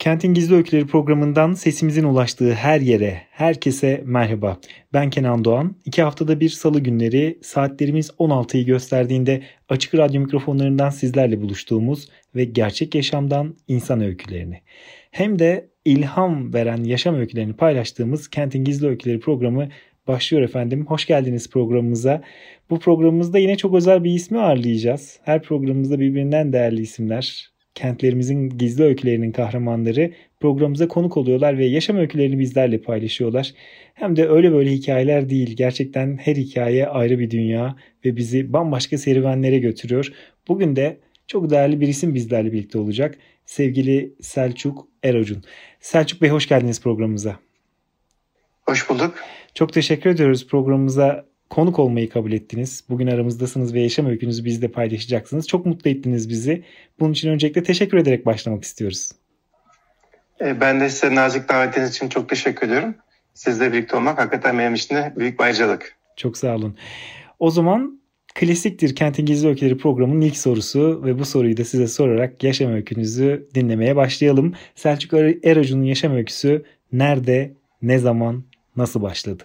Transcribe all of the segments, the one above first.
Kentin Gizli Öyküleri programından sesimizin ulaştığı her yere, herkese merhaba. Ben Kenan Doğan. İki haftada bir salı günleri saatlerimiz 16'yı gösterdiğinde açık radyo mikrofonlarından sizlerle buluştuğumuz ve gerçek yaşamdan insan öykülerini hem de ilham veren yaşam öykülerini paylaştığımız Kentin Gizli Öyküleri programı başlıyor efendim. Hoş geldiniz programımıza. Bu programımızda yine çok özel bir ismi ağırlayacağız. Her programımızda birbirinden değerli isimler, kentlerimizin gizli öykülerinin kahramanları programımıza konuk oluyorlar ve yaşam öykülerini bizlerle paylaşıyorlar. Hem de öyle böyle hikayeler değil. Gerçekten her hikaye ayrı bir dünya ve bizi bambaşka serüvenlere götürüyor. Bugün de çok değerli bir isim bizlerle birlikte olacak. Sevgili Selçuk Erocun. Selçuk Bey hoş geldiniz programımıza. Hoş bulduk. Çok teşekkür ediyoruz programımıza konuk olmayı kabul ettiniz. Bugün aramızdasınız ve yaşam öykünüzü bizle paylaşacaksınız. Çok mutlu ettiniz bizi. Bunun için öncelikle teşekkür ederek başlamak istiyoruz. E, ben de size nazik davetiniz için çok teşekkür ediyorum. Sizle birlikte olmak hakikaten benim için de büyük bir ayrıcalık. Çok sağ olun. O zaman klasiktir Kentin Gizli Öyküleri programının ilk sorusu ve bu soruyu da size sorarak yaşam öykünüzü dinlemeye başlayalım. Selçuk Eracun'un yaşam öyküsü nerede, ne zaman, nasıl başladı?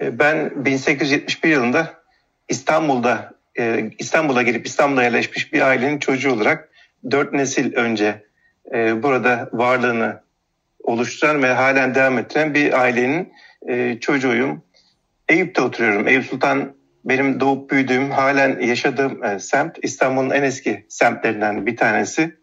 E, ben 1871 yılında İstanbul'da e, İstanbul'a girip İstanbul'a yerleşmiş bir ailenin çocuğu olarak dört nesil önce e, burada varlığını oluşturan ve halen devam ettiren bir ailenin çocuğuyum. Eyüp'te oturuyorum. Eyüp Sultan benim doğup büyüdüğüm, halen yaşadığım semt. İstanbul'un en eski semtlerinden bir tanesi.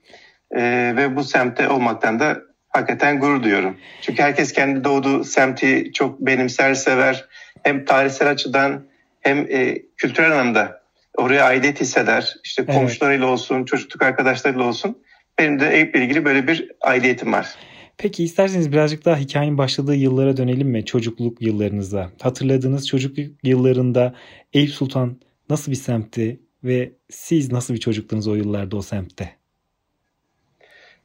Ve bu semtte olmaktan da hakikaten gurur duyuyorum. Çünkü herkes kendi doğduğu semti çok benimser, sever hem tarihsel açıdan hem e, kültürel anlamda oraya aidiyet hisseder. İşte komşularıyla olsun, çocukluk arkadaşlarıyla olsun. Benim de Eyüp'le ilgili böyle bir aidiyetim var. Peki isterseniz birazcık daha hikayenin başladığı yıllara dönelim mi? Çocukluk yıllarınıza. Hatırladığınız çocukluk yıllarında Eyüp Sultan nasıl bir semtti ve siz nasıl bir çocuktunuz o yıllarda o semtte?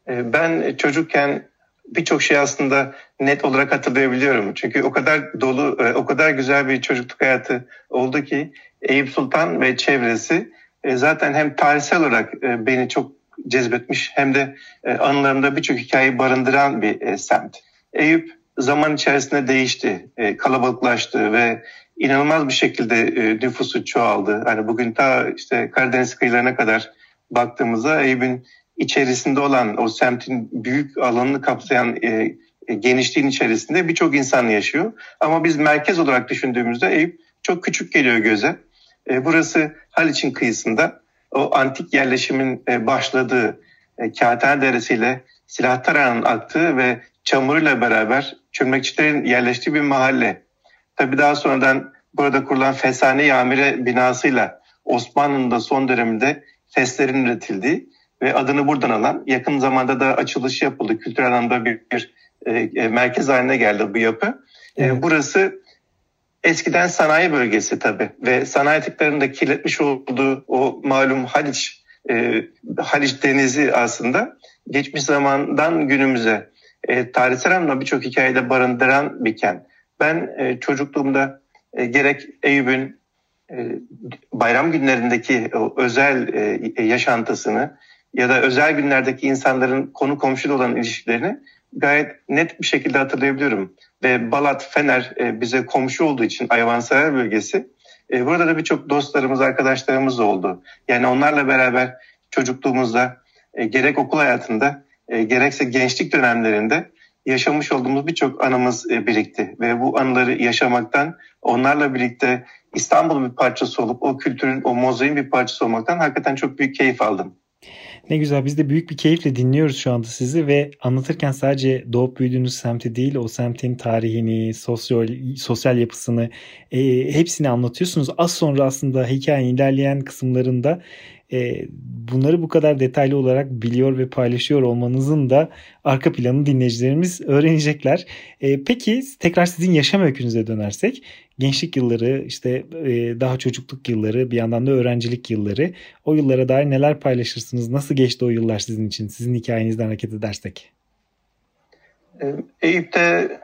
E, ben çocukken birçok şey aslında net olarak hatırlayabiliyorum. Çünkü o kadar dolu, e, o kadar güzel bir çocukluk hayatı oldu ki Eyüp Sultan ve çevresi e, zaten hem tarihsel olarak e, beni çok cezbetmiş hem de anılarımda birçok hikayeyi barındıran bir semt. Eyüp zaman içerisinde değişti, kalabalıklaştı ve inanılmaz bir şekilde nüfusu çoğaldı. Hani bugün ta işte Karadeniz kıyılarına kadar baktığımızda Eyüp'ün içerisinde olan o semtin büyük alanını kapsayan e, e, genişliğin içerisinde birçok insan yaşıyor. Ama biz merkez olarak düşündüğümüzde Eyüp çok küçük geliyor göze. E, burası Haliç'in kıyısında o antik yerleşimin e, başladığı e, Kağıthane Deresi ile Silahtara'nın aktığı ve çamuruyla beraber çömlekçilerin yerleştiği bir mahalle. Tabii daha sonradan burada kurulan Fesane Yamire binasıyla Osmanlı'nın da son döneminde feslerin üretildiği ve adını buradan alan yakın zamanda da açılış yapıldı. Kültürel anlamda bir, bir e, e, merkez haline geldi bu yapı. E, evet. E, burası eskiden sanayi bölgesi tabii ve sanayi atıklarının da kirletmiş olduğu o malum Haliç e, Haliç Denizi aslında geçmiş zamandan günümüze e, tarihsel anlamda birçok hikayede barındıran bir kent. Ben e, çocukluğumda e, gerek Eyüp'ün e, bayram günlerindeki o özel e, yaşantısını ya da özel günlerdeki insanların konu komşuyla olan ilişkilerini gayet net bir şekilde hatırlayabiliyorum. Ve Balat, Fener e, bize komşu olduğu için Ayvansaraylar bölgesi. E, burada da birçok dostlarımız, arkadaşlarımız oldu. Yani onlarla beraber çocukluğumuzda e, gerek okul hayatında gerekse gençlik dönemlerinde yaşamış olduğumuz birçok anımız birikti. Ve bu anıları yaşamaktan onlarla birlikte İstanbul'un bir parçası olup o kültürün, o mozaiğin bir parçası olmaktan hakikaten çok büyük keyif aldım. Ne güzel biz de büyük bir keyifle dinliyoruz şu anda sizi ve anlatırken sadece doğup büyüdüğünüz semti değil o semtin tarihini, sosyal, sosyal yapısını e, hepsini anlatıyorsunuz. Az sonra aslında hikayenin ilerleyen kısımlarında E, bunları bu kadar detaylı olarak biliyor ve paylaşıyor olmanızın da arka planını dinleyicilerimiz öğrenecekler. E, peki tekrar sizin yaşam öykünüze dönersek gençlik yılları işte e, daha çocukluk yılları bir yandan da öğrencilik yılları o yıllara dair neler paylaşırsınız? Nasıl geçti o yıllar sizin için? Sizin hikayenizden hareket edersek. Eyüp'te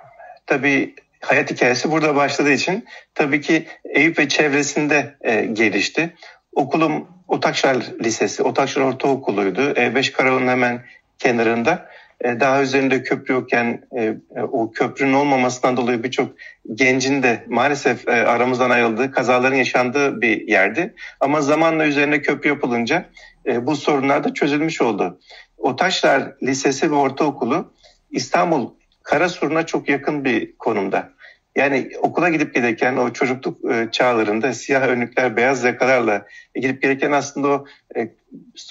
tabii hayat hikayesi burada başladığı için tabii ki Eyüp ve çevresinde e, gelişti. Okulum Otakşar Lisesi, Otakşar Ortaokulu'ydu. E5 Karayolu'nun hemen kenarında. E, daha üzerinde köprü yokken e, e, o köprünün olmamasından dolayı birçok gencin de maalesef e, aramızdan ayrıldığı, kazaların yaşandığı bir yerdi. Ama zamanla üzerine köprü yapılınca e, bu sorunlar da çözülmüş oldu. Otaşlar Lisesi ve Ortaokulu İstanbul Karasur'una çok yakın bir konumda. Yani okula gidip gelirken o çocukluk e, çağlarında siyah önlükler, beyaz yakalarla gidip gelirken aslında o e,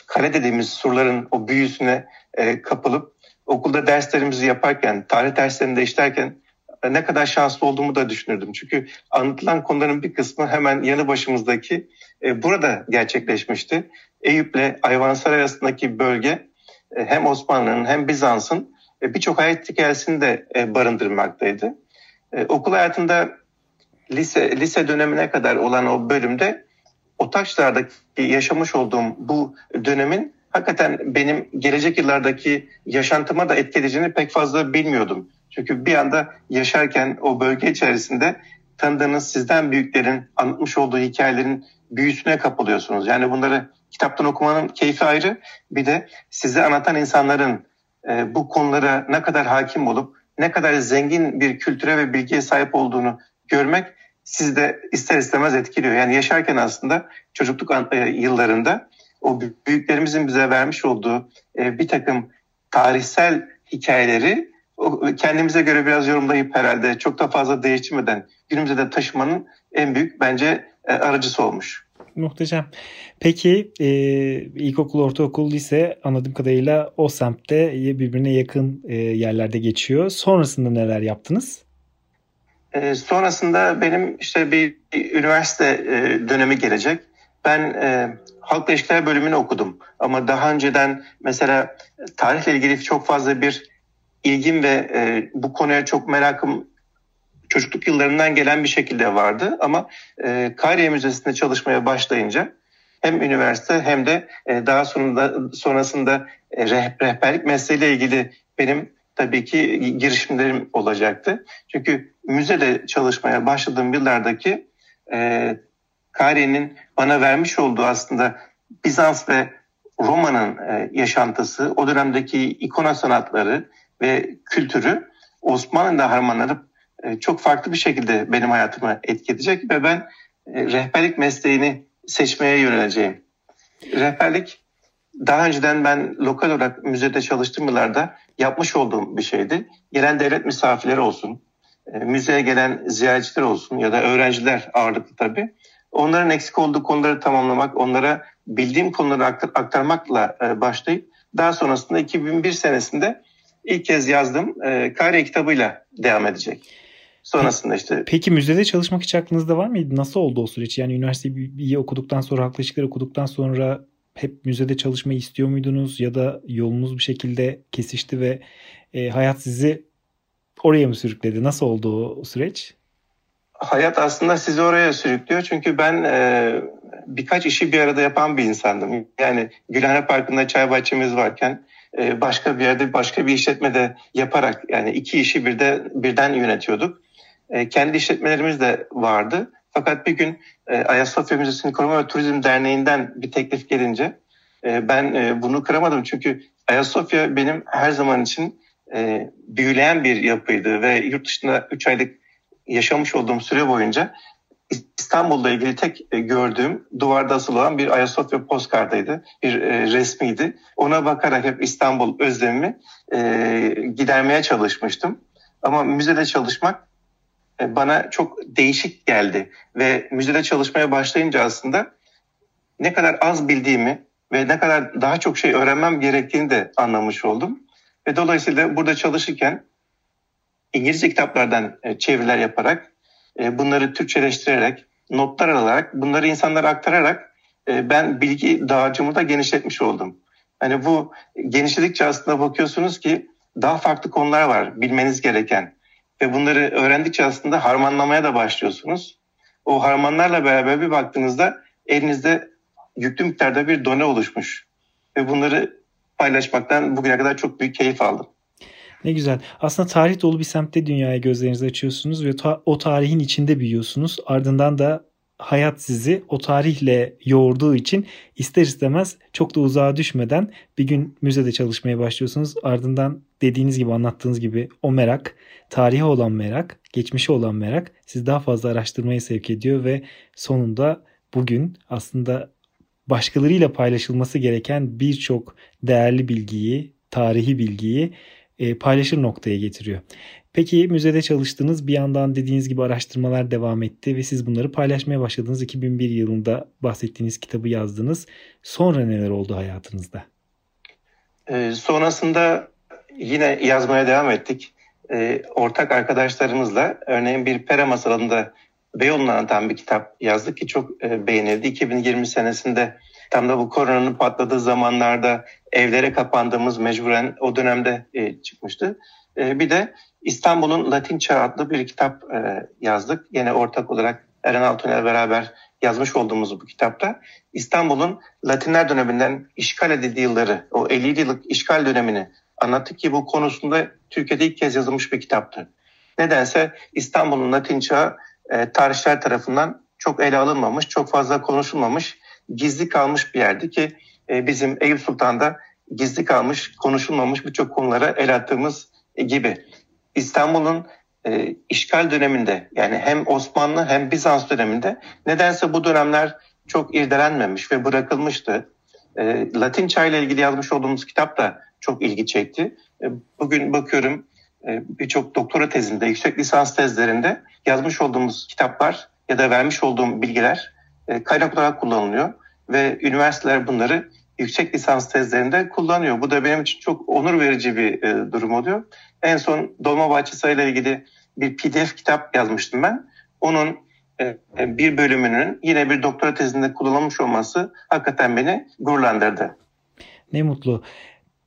kale dediğimiz surların o büyüsüne e, kapılıp okulda derslerimizi yaparken, tarih derslerinde işlerken e, ne kadar şanslı olduğumu da düşünürdüm. Çünkü anlatılan konuların bir kısmı hemen yanı başımızdaki e, burada gerçekleşmişti. Eyüp'le Ayvansaray arasındaki bölge e, hem Osmanlı'nın hem Bizans'ın e, birçok hayat hikayesini de e, barındırmaktaydı. E, okul hayatında lise lise dönemine kadar olan o bölümde o taşlardaki yaşamış olduğum bu dönemin hakikaten benim gelecek yıllardaki yaşantıma da etkileyeceğini pek fazla bilmiyordum. Çünkü bir anda yaşarken o bölge içerisinde tanıdığınız sizden büyüklerin anlatmış olduğu hikayelerin büyüsüne kapılıyorsunuz. Yani bunları kitaptan okumanın keyfi ayrı. Bir de size anlatan insanların e, bu konulara ne kadar hakim olup ne kadar zengin bir kültüre ve bilgiye sahip olduğunu görmek sizde ister istemez etkiliyor. Yani yaşarken aslında çocukluk e, yıllarında o büyüklerimizin bize vermiş olduğu e, bir takım tarihsel hikayeleri kendimize göre biraz yorumlayıp herhalde çok da fazla değiştirmeden günümüze de taşımanın en büyük bence e, aracısı olmuş. Muhteşem. Peki e, ilkokul, ortaokul, lise anladığım kadarıyla o semtte birbirine yakın e, yerlerde geçiyor. Sonrasında neler yaptınız? E, sonrasında benim işte bir, üniversite e, dönemi gelecek. Ben e, halkla ilişkiler bölümünü okudum. Ama daha önceden mesela tarihle ilgili çok fazla bir ilgim ve e, bu konuya çok merakım çocukluk yıllarından gelen bir şekilde vardı. Ama e, Kariye Müzesi'nde çalışmaya başlayınca hem üniversite hem de e, daha sonunda sonrasında e, rehberlik mesleğiyle ilgili benim tabii ki girişimlerim olacaktı. Çünkü müzede çalışmaya başladığım yıllardaki e, Kariye'nin bana vermiş olduğu aslında Bizans ve Roma'nın e, yaşantısı, o dönemdeki ikona sanatları ve kültürü Osmanlı'da harmanlanıp çok farklı bir şekilde benim hayatıma etki edecek ve ben e, rehberlik mesleğini seçmeye yöneleceğim. Rehberlik daha önceden ben lokal olarak müzede çalıştığım yıllarda yapmış olduğum bir şeydi. Gelen devlet misafirleri olsun, e, müzeye gelen ziyaretçiler olsun ya da öğrenciler ağırlıklı tabii. Onların eksik olduğu konuları tamamlamak, onlara bildiğim konuları aktarmakla başlayıp daha sonrasında 2001 senesinde ilk kez yazdım e, Kare kitabıyla devam edecek. Sonrasında işte. Peki müzede çalışmak hiç aklınızda var mıydı? Nasıl oldu o süreç? Yani üniversiteyi okuduktan sonra, halkla ilişkiler okuduktan sonra hep müzede çalışmayı istiyor muydunuz? Ya da yolunuz bir şekilde kesişti ve e, hayat sizi oraya mı sürükledi? Nasıl oldu o süreç? Hayat aslında sizi oraya sürüklüyor. Çünkü ben e, birkaç işi bir arada yapan bir insandım. Yani Gülhane Parkı'nda çay bahçemiz varken e, başka bir yerde başka bir işletmede yaparak yani iki işi birde, birden yönetiyorduk. E, kendi işletmelerimiz de vardı. Fakat bir gün e, Ayasofya Müzesi'nin Koruma ve Turizm Derneği'nden bir teklif gelince e, ben e, bunu kıramadım. Çünkü Ayasofya benim her zaman için e, büyüleyen bir yapıydı ve yurt dışında 3 aylık yaşamış olduğum süre boyunca İstanbul'la ilgili tek e, gördüğüm duvarda asılı olan bir Ayasofya postkardaydı. Bir e, resmiydi. Ona bakarak hep İstanbul özlemimi e, gidermeye çalışmıştım. Ama müzede çalışmak bana çok değişik geldi. Ve müzede çalışmaya başlayınca aslında ne kadar az bildiğimi ve ne kadar daha çok şey öğrenmem gerektiğini de anlamış oldum. Ve dolayısıyla burada çalışırken İngilizce kitaplardan e, çeviriler yaparak, e, bunları Türkçeleştirerek, notlar alarak, bunları insanlara aktararak e, ben bilgi dağarcığımı da genişletmiş oldum. Hani bu genişledikçe aslında bakıyorsunuz ki daha farklı konular var bilmeniz gereken. Ve bunları öğrendikçe aslında harmanlamaya da başlıyorsunuz. O harmanlarla beraber bir baktığınızda elinizde yüklü miktarda bir done oluşmuş. Ve bunları paylaşmaktan bugüne kadar çok büyük keyif aldım. Ne güzel. Aslında tarih dolu bir semtte dünyaya gözlerinizi açıyorsunuz ve ta- o tarihin içinde büyüyorsunuz. Ardından da hayat sizi o tarihle yoğurduğu için ister istemez çok da uzağa düşmeden bir gün müzede çalışmaya başlıyorsunuz. Ardından dediğiniz gibi anlattığınız gibi o merak, tarihe olan merak, geçmişe olan merak sizi daha fazla araştırmaya sevk ediyor ve sonunda bugün aslında başkalarıyla paylaşılması gereken birçok değerli bilgiyi, tarihi bilgiyi e, paylaşır noktaya getiriyor. Peki müzede çalıştınız bir yandan dediğiniz gibi araştırmalar devam etti ve siz bunları paylaşmaya başladınız. 2001 yılında bahsettiğiniz kitabı yazdınız. Sonra neler oldu hayatınızda? E, sonrasında yine yazmaya devam ettik. E, ortak arkadaşlarımızla örneğin bir pera masalında Beyoğlu'nu anlatan bir kitap yazdık ki çok e, beğenildi. 2020 senesinde tam da bu koronanın patladığı zamanlarda evlere kapandığımız mecburen o dönemde e, çıkmıştı. E, bir de İstanbul'un Latin Çağı adlı bir kitap e, yazdık. Yine ortak olarak Eren Altunel beraber yazmış olduğumuz bu kitapta İstanbul'un Latinler döneminden işgal edildiği yılları, o 50 yıllık işgal dönemini anlattık ki bu konusunda Türkiye'de ilk kez yazılmış bir kitaptı. Nedense İstanbul'un Latin Çağı e, tarihçiler tarafından çok ele alınmamış, çok fazla konuşulmamış, gizli kalmış bir yerdi ki e, bizim Eyüp Sultan'da gizli kalmış, konuşulmamış birçok konulara el attığımız gibi. İstanbul'un e, işgal döneminde yani hem Osmanlı hem Bizans döneminde nedense bu dönemler çok irdelenmemiş ve bırakılmıştı. E, Latin çağ ile ilgili yazmış olduğumuz kitap da çok ilgi çekti. E, bugün bakıyorum e, birçok doktora tezinde, yüksek lisans tezlerinde yazmış olduğumuz kitaplar ya da vermiş olduğum bilgiler e, kaynak olarak kullanılıyor ve üniversiteler bunları yüksek lisans tezlerinde kullanıyor. Bu da benim için çok onur verici bir e, durum oluyor. En son Dolmabahçe Sayı ile ilgili bir PDF kitap yazmıştım ben. Onun e, bir bölümünün yine bir doktora tezinde kullanılmış olması hakikaten beni gururlandırdı. Ne mutlu.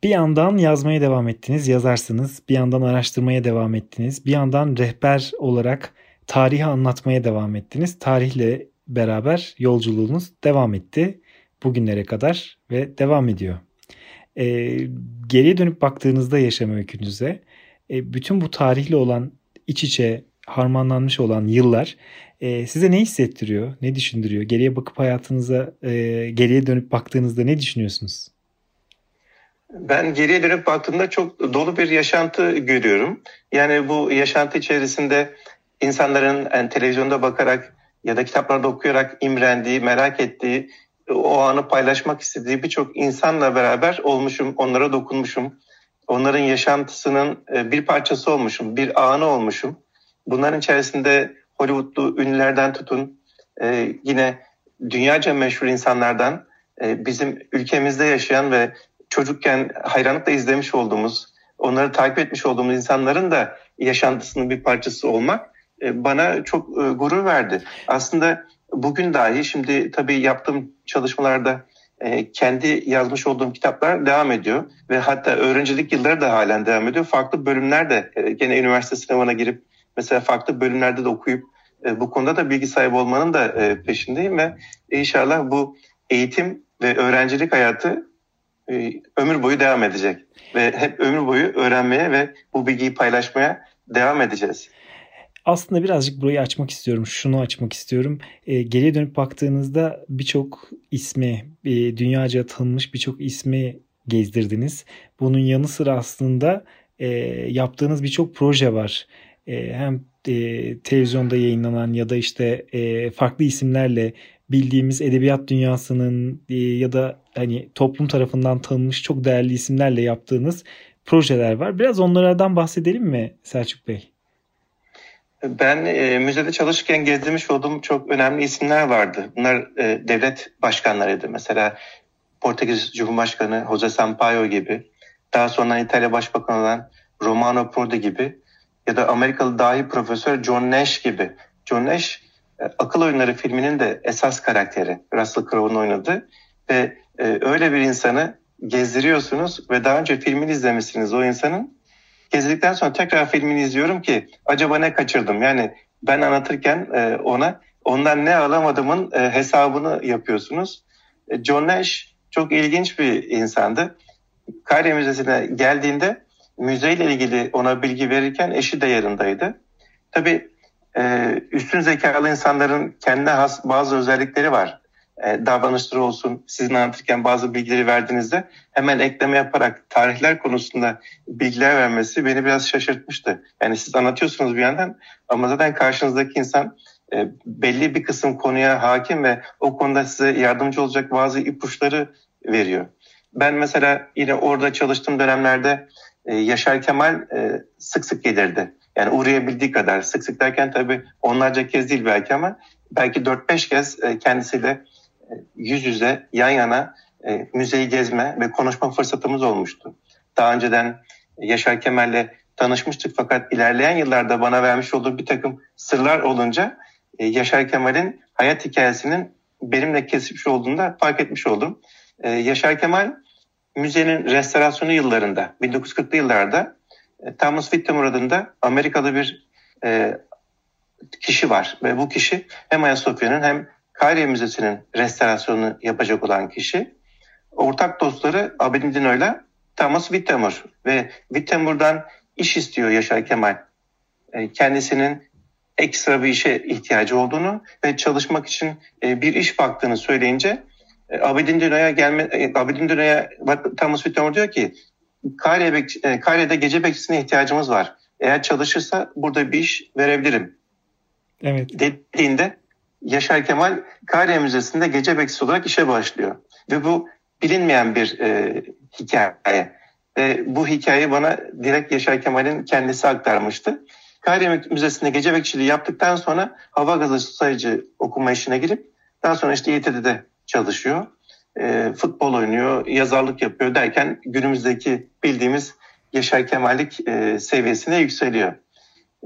Bir yandan yazmaya devam ettiniz, yazarsınız. Bir yandan araştırmaya devam ettiniz. Bir yandan rehber olarak tarihi anlatmaya devam ettiniz. Tarihle beraber yolculuğunuz devam etti bugünlere kadar ve devam ediyor. E, geriye dönüp baktığınızda yaşam öykünüze e, bütün bu tarihli olan iç içe harmanlanmış olan yıllar e, size ne hissettiriyor, ne düşündürüyor? Geriye bakıp hayatınıza e, geriye dönüp baktığınızda ne düşünüyorsunuz? Ben geriye dönüp baktığımda çok dolu bir yaşantı görüyorum. Yani bu yaşantı içerisinde insanların yani televizyonda bakarak ya da kitaplarda okuyarak imrendiği, merak ettiği, o anı paylaşmak istediği birçok insanla beraber olmuşum, onlara dokunmuşum. Onların yaşantısının e, bir parçası olmuşum, bir anı olmuşum. Bunların içerisinde Hollywoodlu ünlülerden tutun, e, yine dünyaca meşhur insanlardan, e, bizim ülkemizde yaşayan ve çocukken hayranlıkla izlemiş olduğumuz, onları takip etmiş olduğumuz insanların da yaşantısının bir parçası olmak bana çok gurur verdi. Aslında bugün dahi şimdi tabii yaptığım çalışmalarda e, kendi yazmış olduğum kitaplar devam ediyor ve hatta öğrencilik yılları da halen devam ediyor. Farklı bölümlerde e, gene üniversite sınavına girip mesela farklı bölümlerde de okuyup e, bu konuda da bilgi sahibi olmanın da e, peşindeyim ve inşallah bu eğitim ve öğrencilik hayatı e, ömür boyu devam edecek ve hep ömür boyu öğrenmeye ve bu bilgiyi paylaşmaya devam edeceğiz aslında birazcık burayı açmak istiyorum. Şunu açmak istiyorum. E, geriye dönüp baktığınızda birçok ismi, e, dünyaca tanınmış birçok ismi gezdirdiniz. Bunun yanı sıra aslında e, yaptığınız birçok proje var. E, hem e, televizyonda yayınlanan ya da işte e, farklı isimlerle bildiğimiz edebiyat dünyasının e, ya da hani toplum tarafından tanınmış çok değerli isimlerle yaptığınız projeler var. Biraz onlardan bahsedelim mi Selçuk Bey? Ben e, müzede çalışırken gezdirmiş olduğum çok önemli isimler vardı. Bunlar e, devlet başkanlarıydı. Mesela Portekiz Cumhurbaşkanı Jose Sampaio gibi. Daha sonra İtalya Başbakanı olan Romano Prodi gibi. Ya da Amerikalı dahi profesör John Nash gibi. John Nash Akıl Oyunları filminin de esas karakteri Russell Crowe'un oynadığı ve e, öyle bir insanı gezdiriyorsunuz ve daha önce filmini izlemişsiniz o insanın. Gezdikten sonra tekrar filmini izliyorum ki acaba ne kaçırdım? Yani ben anlatırken e, ona ondan ne alamadımın e, hesabını yapıyorsunuz. E, John Nash çok ilginç bir insandı. Kare Müzesi'ne geldiğinde müzeyle ilgili ona bilgi verirken eşi de yanındaydı. Tabii üstün zekalı insanların kendi has bazı özellikleri var. E, davranışları olsun, sizin anlatırken bazı bilgileri verdiğinizde hemen ekleme yaparak tarihler konusunda bilgiler vermesi beni biraz şaşırtmıştı. Yani siz anlatıyorsunuz bir yandan ama zaten karşınızdaki insan e, belli bir kısım konuya hakim ve o konuda size yardımcı olacak bazı ipuçları veriyor. Ben mesela yine orada çalıştığım dönemlerde e, Yaşar Kemal e, sık sık gelirdi. Yani uğrayabildiği kadar sık sık derken tabii onlarca kez değil belki ama belki 4-5 kez kendisiyle yüz yüze yan yana e, müzeyi gezme ve konuşma fırsatımız olmuştu. Daha önceden Yaşar Kemal'le tanışmıştık fakat ilerleyen yıllarda bana vermiş olduğu bir takım sırlar olunca e, Yaşar Kemal'in hayat hikayesinin benimle kesişmiş olduğunu da fark etmiş oldum. E, Yaşar Kemal müzenin restorasyonu yıllarında 1940'lı yıllarda e, Thomas Whittemore adında Amerikalı bir e, kişi var ve bu kişi hem Ayasofya'nın hem Kahire Müzesi'nin restorasyonunu yapacak olan kişi. Ortak dostları Abedin Dino'yla Thomas Whittemore ve Whittemore'dan iş istiyor Yaşar Kemal. E, kendisinin ekstra bir işe ihtiyacı olduğunu ve çalışmak için e, bir iş baktığını söyleyince e, Abedin Dino'ya gelme Abedin Dino'ya Thomas Whittemore diyor ki Kare, Kare'de gece bekçisine ihtiyacımız var. Eğer çalışırsa burada bir iş verebilirim. Evet. Dediğinde Yaşar Kemal Kare Müzesi'nde gece bekçisi olarak işe başlıyor. Ve bu bilinmeyen bir e, hikaye. Ve bu hikayeyi bana direkt Yaşar Kemal'in kendisi aktarmıştı. Kare Müzesi'nde gece bekçiliği yaptıktan sonra hava gazı sayıcı okuma işine girip daha sonra işte İETT'de çalışıyor e, futbol oynuyor, yazarlık yapıyor derken günümüzdeki bildiğimiz Yaşar Kemal'lik e, seviyesine yükseliyor.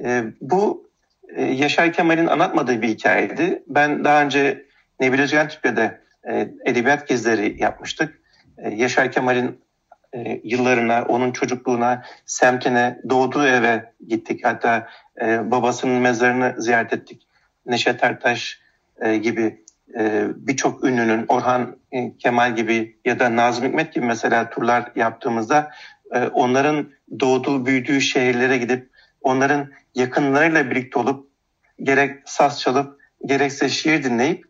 E, bu e, Yaşar Kemal'in anlatmadığı bir hikayeydi. Ben daha önce Nebil Özgen Türkiye'de e, edebiyat gezileri yapmıştık. E, Yaşar Kemal'in e, yıllarına, onun çocukluğuna, semtine, doğduğu eve gittik. Hatta e, babasının mezarını ziyaret ettik. Neşet Ertaş gibi birçok ünlünün Orhan Kemal gibi ya da Nazım Hikmet gibi mesela turlar yaptığımızda onların doğduğu, büyüdüğü şehirlere gidip onların yakınlarıyla birlikte olup gerek saz çalıp gerekse şiir dinleyip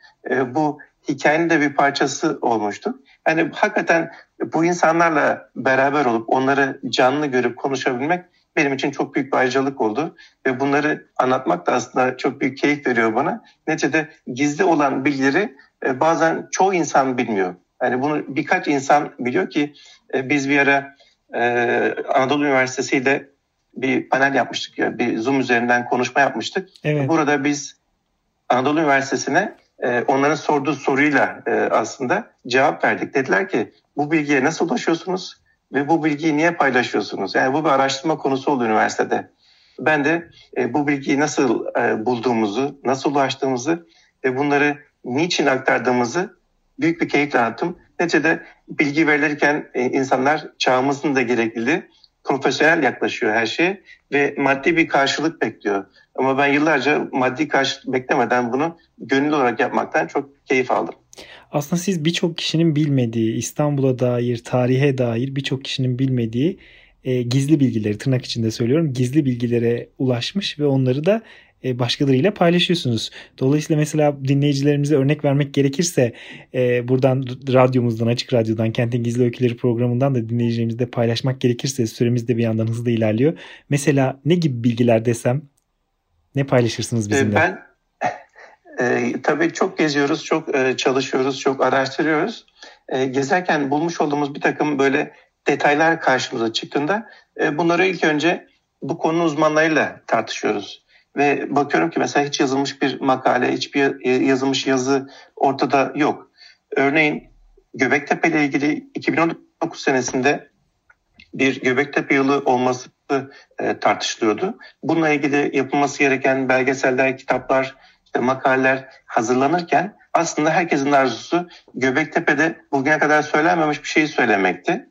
bu hikayenin de bir parçası olmuştu. Yani hakikaten bu insanlarla beraber olup onları canlı görüp konuşabilmek benim için çok büyük bir ayrıcalık oldu. Ve bunları anlatmak da aslında çok büyük keyif veriyor bana. Neticede gizli olan bilgileri e, bazen çoğu insan bilmiyor. Yani bunu birkaç insan biliyor ki e, biz bir ara e, Anadolu Üniversitesi ile bir panel yapmıştık ya bir Zoom üzerinden konuşma yapmıştık. Evet. Burada biz Anadolu Üniversitesi'ne onların sorduğu soruyla aslında cevap verdik. Dediler ki bu bilgiye nasıl ulaşıyorsunuz? ve bu bilgiyi niye paylaşıyorsunuz? Yani bu bir araştırma konusu oldu üniversitede. Ben de e, bu bilgiyi nasıl e, bulduğumuzu, nasıl ulaştığımızı ve bunları niçin aktardığımızı büyük bir keyifle anlattım. Neticede bilgi verirken e, insanlar çağımızın da gerekliliği profesyonel yaklaşıyor her şeye ve maddi bir karşılık bekliyor. Ama ben yıllarca maddi karşılık beklemeden bunu gönüllü olarak yapmaktan çok keyif aldım. Aslında siz birçok kişinin bilmediği, İstanbul'a dair, tarihe dair birçok kişinin bilmediği e, gizli bilgileri tırnak içinde söylüyorum. Gizli bilgilere ulaşmış ve onları da başkalarıyla paylaşıyorsunuz. Dolayısıyla mesela dinleyicilerimize örnek vermek gerekirse e, buradan radyomuzdan, açık radyodan, Kentin Gizli Öyküleri programından da dinleyicilerimizle paylaşmak gerekirse süremiz de bir yandan hızlı ilerliyor. Mesela ne gibi bilgiler desem ne paylaşırsınız bizimle? Ben e, tabii çok geziyoruz, çok e, çalışıyoruz, çok araştırıyoruz. E, gezerken bulmuş olduğumuz bir takım böyle detaylar karşımıza çıktığında e, bunları ilk önce bu konu uzmanlarıyla tartışıyoruz. Ve bakıyorum ki mesela hiç yazılmış bir makale, hiçbir yazılmış yazı ortada yok. Örneğin Göbektepe ile ilgili 2019 senesinde bir Göbektepe yılı olması e, tartışılıyordu. Bununla ilgili yapılması gereken belgeseller, kitaplar makaleler hazırlanırken aslında herkesin arzusu Göbektepe'de bugüne kadar söylenmemiş bir şeyi söylemekti.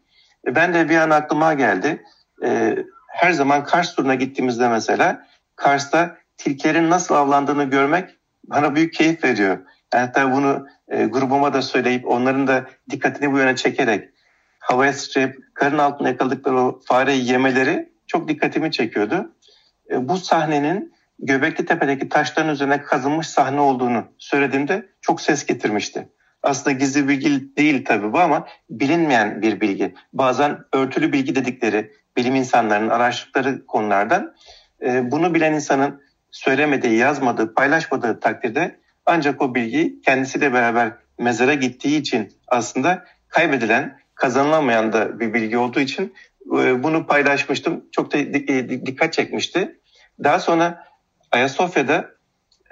E, ben de bir an aklıma geldi. E, her zaman Kars turuna gittiğimizde mesela Kars'ta tilkilerin nasıl avlandığını görmek bana büyük keyif veriyor. Hatta bunu e, grubuma da söyleyip onların da dikkatini bu yöne çekerek havaya sıçrayıp karın altına yakaladıkları o fareyi yemeleri çok dikkatimi çekiyordu. E, bu sahnenin Göbekli Tepe'deki taşların üzerine kazınmış sahne olduğunu söylediğimde çok ses getirmişti. Aslında gizli bilgi değil tabii bu ama bilinmeyen bir bilgi. Bazen örtülü bilgi dedikleri bilim insanlarının araştırdıkları konulardan e, bunu bilen insanın söylemediği, yazmadığı, paylaşmadığı takdirde ancak o bilgi kendisiyle beraber mezara gittiği için aslında kaybedilen, kazanılamayan da bir bilgi olduğu için e, bunu paylaşmıştım. Çok da dikkat çekmişti. Daha sonra Ayasofya'da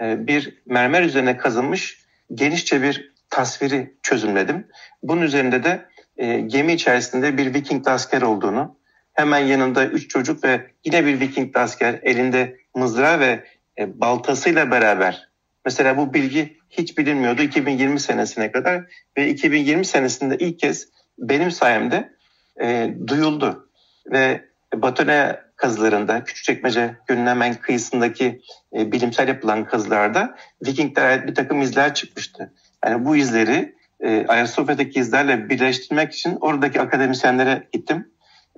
e, bir mermer üzerine kazınmış genişçe bir tasviri çözümledim. Bunun üzerinde de e, gemi içerisinde bir Viking asker olduğunu, hemen yanında üç çocuk ve yine bir Viking asker elinde mızrağı ve e, baltasıyla beraber. Mesela bu bilgi hiç bilinmiyordu 2020 senesine kadar ve 2020 senesinde ilk kez benim sayemde e, duyuldu ve Batone kazılarında, Küçükçekmece Gölü'nün hemen kıyısındaki e, bilimsel yapılan kazılarda Vikingler ait bir takım izler çıkmıştı. Yani bu izleri e, Ayasofya'daki izlerle birleştirmek için oradaki akademisyenlere gittim.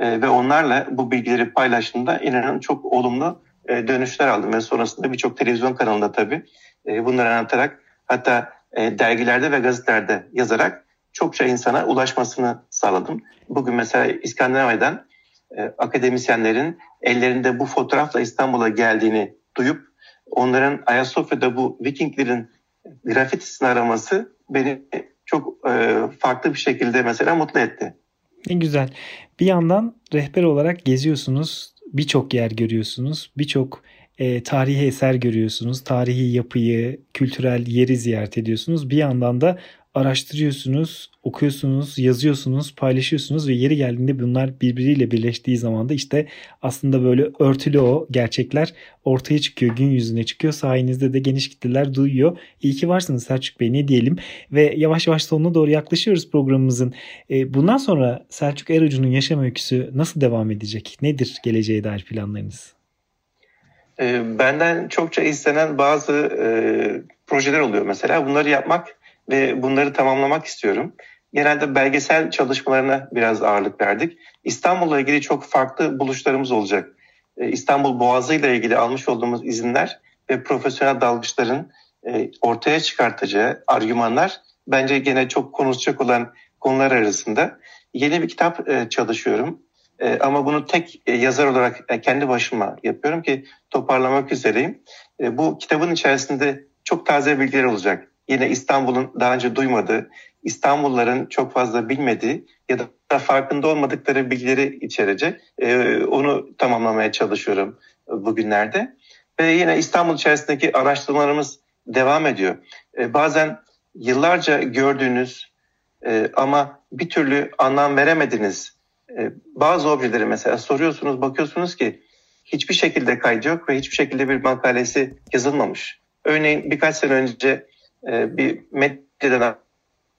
E, ve onlarla bu bilgileri paylaştığımda inanın çok olumlu e, dönüşler aldım. Ve sonrasında birçok televizyon kanalında tabii e, bunları anlatarak hatta dergilerde ve gazetelerde yazarak çokça insana ulaşmasını sağladım. Bugün mesela İskandinavya'dan akademisyenlerin ellerinde bu fotoğrafla İstanbul'a geldiğini duyup onların Ayasofya'da bu Vikinglerin grafitisini araması beni çok farklı bir şekilde mesela mutlu etti. Ne güzel. Bir yandan rehber olarak geziyorsunuz, birçok yer görüyorsunuz, birçok e, tarihi eser görüyorsunuz, tarihi yapıyı, kültürel yeri ziyaret ediyorsunuz. Bir yandan da araştırıyorsunuz, okuyorsunuz, yazıyorsunuz, paylaşıyorsunuz ve yeri geldiğinde bunlar birbiriyle birleştiği zaman da işte aslında böyle örtülü o gerçekler ortaya çıkıyor, gün yüzüne çıkıyor. Sayenizde de geniş kitleler duyuyor. İyi ki varsınız Selçuk Bey ne diyelim. Ve yavaş yavaş sonuna doğru yaklaşıyoruz programımızın. E, bundan sonra Selçuk Erocu'nun yaşam öyküsü nasıl devam edecek? Nedir geleceğe dair planlarınız? E, benden çokça istenen bazı e, projeler oluyor mesela. Bunları yapmak ve bunları tamamlamak istiyorum. Genelde belgesel çalışmalarına biraz ağırlık verdik. İstanbul'la ilgili çok farklı buluşlarımız olacak. Ee, İstanbul Boğazı ile ilgili almış olduğumuz izinler ve profesyonel dalgıçların e, ortaya çıkartacağı argümanlar bence gene çok konuşacak olan konular arasında. Yeni bir kitap e, çalışıyorum. E, ama bunu tek yazar olarak kendi başıma yapıyorum ki toparlamak üzereyim. Bu kitabın içerisinde çok taze bilgiler olacak yine İstanbul'un daha önce duymadığı, İstanbulluların çok fazla bilmediği ya da farkında olmadıkları bilgileri içerecek. Ee, onu tamamlamaya çalışıyorum bugünlerde. Ve yine İstanbul içerisindeki araştırmalarımız devam ediyor. Ee, bazen yıllarca gördüğünüz e, ama bir türlü anlam veremediniz e, bazı objeleri mesela soruyorsunuz, bakıyorsunuz ki hiçbir şekilde kaydı yok ve hiçbir şekilde bir makalesi yazılmamış. Örneğin birkaç sene önce e, bir medyadan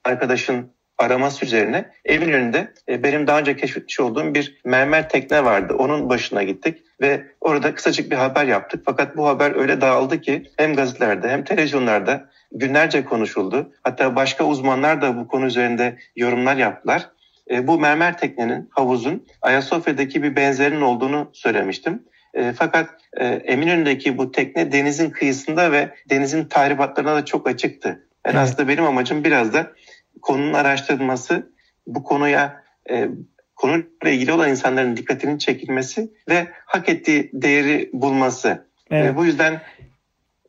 arkadaşın araması üzerine evin önünde e, benim daha önce keşfetmiş olduğum bir mermer tekne vardı. Onun başına gittik ve orada kısacık bir haber yaptık. Fakat bu haber öyle dağıldı ki hem gazetelerde hem televizyonlarda günlerce konuşuldu. Hatta başka uzmanlar da bu konu üzerinde yorumlar yaptılar. E, bu mermer teknenin, havuzun Ayasofya'daki bir benzerinin olduğunu söylemiştim. E, fakat e, Eminönü'ndeki bu tekne denizin kıyısında ve denizin tahribatlarına da çok açıktı. Yani evet. aslında benim amacım biraz da konunun araştırılması, bu konuya e, konuyla ilgili olan insanların dikkatinin çekilmesi ve hak ettiği değeri bulması. E, evet. E, bu yüzden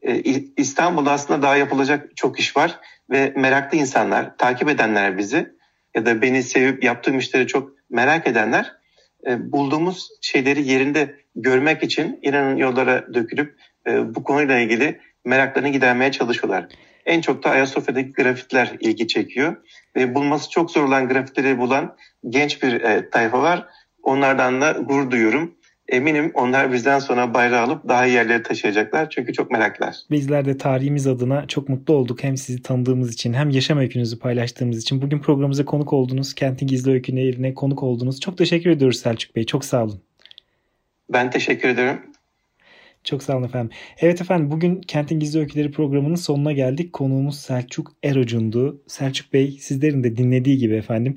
e, İstanbul'da aslında daha yapılacak çok iş var ve meraklı insanlar, takip edenler bizi ya da beni sevip yaptığım işleri çok merak edenler bulduğumuz şeyleri yerinde görmek için inanın yollara dökülüp e, bu konuyla ilgili meraklarını gidermeye çalışıyorlar. En çok da Ayasofya'daki grafitler ilgi çekiyor. Ve bulması çok zor olan grafitleri bulan genç bir e, tayfa var. Onlardan da gurur duyuyorum. Eminim onlar bizden sonra bayrağı alıp daha iyi yerlere taşıyacaklar. Çünkü çok meraklar. Bizler de tarihimiz adına çok mutlu olduk. Hem sizi tanıdığımız için hem yaşam öykünüzü paylaştığımız için. Bugün programımıza konuk oldunuz. Kentin Gizli Öykülerine konuk oldunuz. Çok teşekkür ediyoruz Selçuk Bey. Çok sağ olun. Ben teşekkür ederim. Çok sağ olun efendim. Evet efendim bugün Kentin Gizli Öyküleri programının sonuna geldik. Konuğumuz Selçuk Erocun'du. Selçuk Bey sizlerin de dinlediği gibi efendim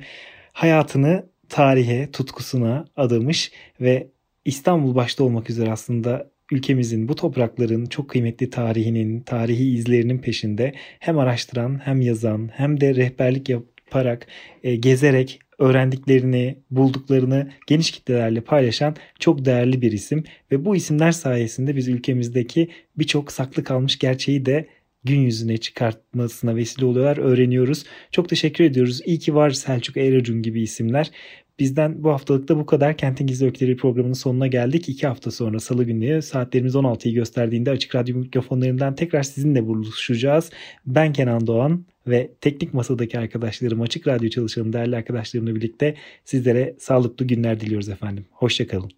hayatını tarihe, tutkusuna adamış ve İstanbul başta olmak üzere aslında ülkemizin bu toprakların çok kıymetli tarihinin, tarihi izlerinin peşinde hem araştıran hem yazan hem de rehberlik yaparak, e, gezerek öğrendiklerini, bulduklarını geniş kitlelerle paylaşan çok değerli bir isim. Ve bu isimler sayesinde biz ülkemizdeki birçok saklı kalmış gerçeği de gün yüzüne çıkartmasına vesile oluyorlar, öğreniyoruz. Çok teşekkür ediyoruz. İyi ki var Selçuk Eyracun gibi isimler. Bizden bu haftalık da bu kadar. Kentin Gizli Öyküleri programının sonuna geldik. İki hafta sonra salı günü saatlerimiz 16'yı gösterdiğinde açık radyo mikrofonlarından tekrar sizinle buluşacağız. Ben Kenan Doğan ve teknik masadaki arkadaşlarım açık radyo çalışanı değerli arkadaşlarımla birlikte sizlere sağlıklı günler diliyoruz efendim. Hoşçakalın.